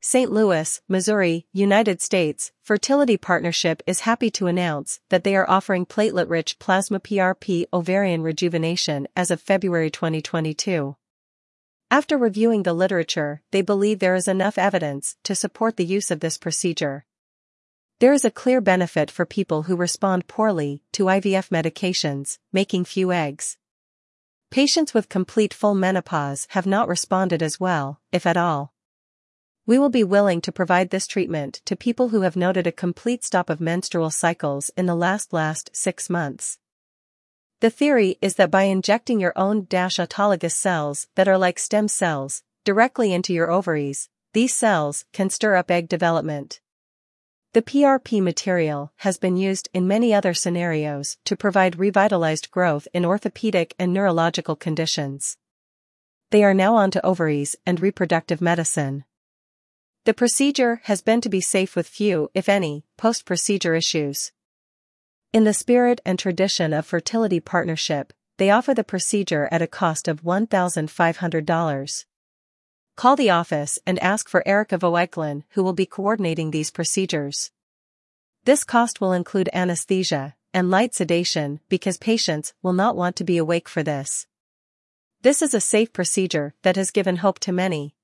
St. Louis, Missouri, United States, Fertility Partnership is happy to announce that they are offering platelet-rich plasma PRP ovarian rejuvenation as of February 2022. After reviewing the literature, they believe there is enough evidence to support the use of this procedure. There is a clear benefit for people who respond poorly to IVF medications, making few eggs. Patients with complete full menopause have not responded as well, if at all. We will be willing to provide this treatment to people who have noted a complete stop of menstrual cycles in the last last 6 months. The theory is that by injecting your own dash autologous cells that are like stem cells directly into your ovaries, these cells can stir up egg development. The PRP material has been used in many other scenarios to provide revitalized growth in orthopedic and neurological conditions. They are now on to ovaries and reproductive medicine. The procedure has been to be safe with few, if any, post-procedure issues. In the spirit and tradition of fertility partnership, they offer the procedure at a cost of $1,500. Call the office and ask for Erica Voeklin who will be coordinating these procedures. This cost will include anesthesia and light sedation because patients will not want to be awake for this. This is a safe procedure that has given hope to many.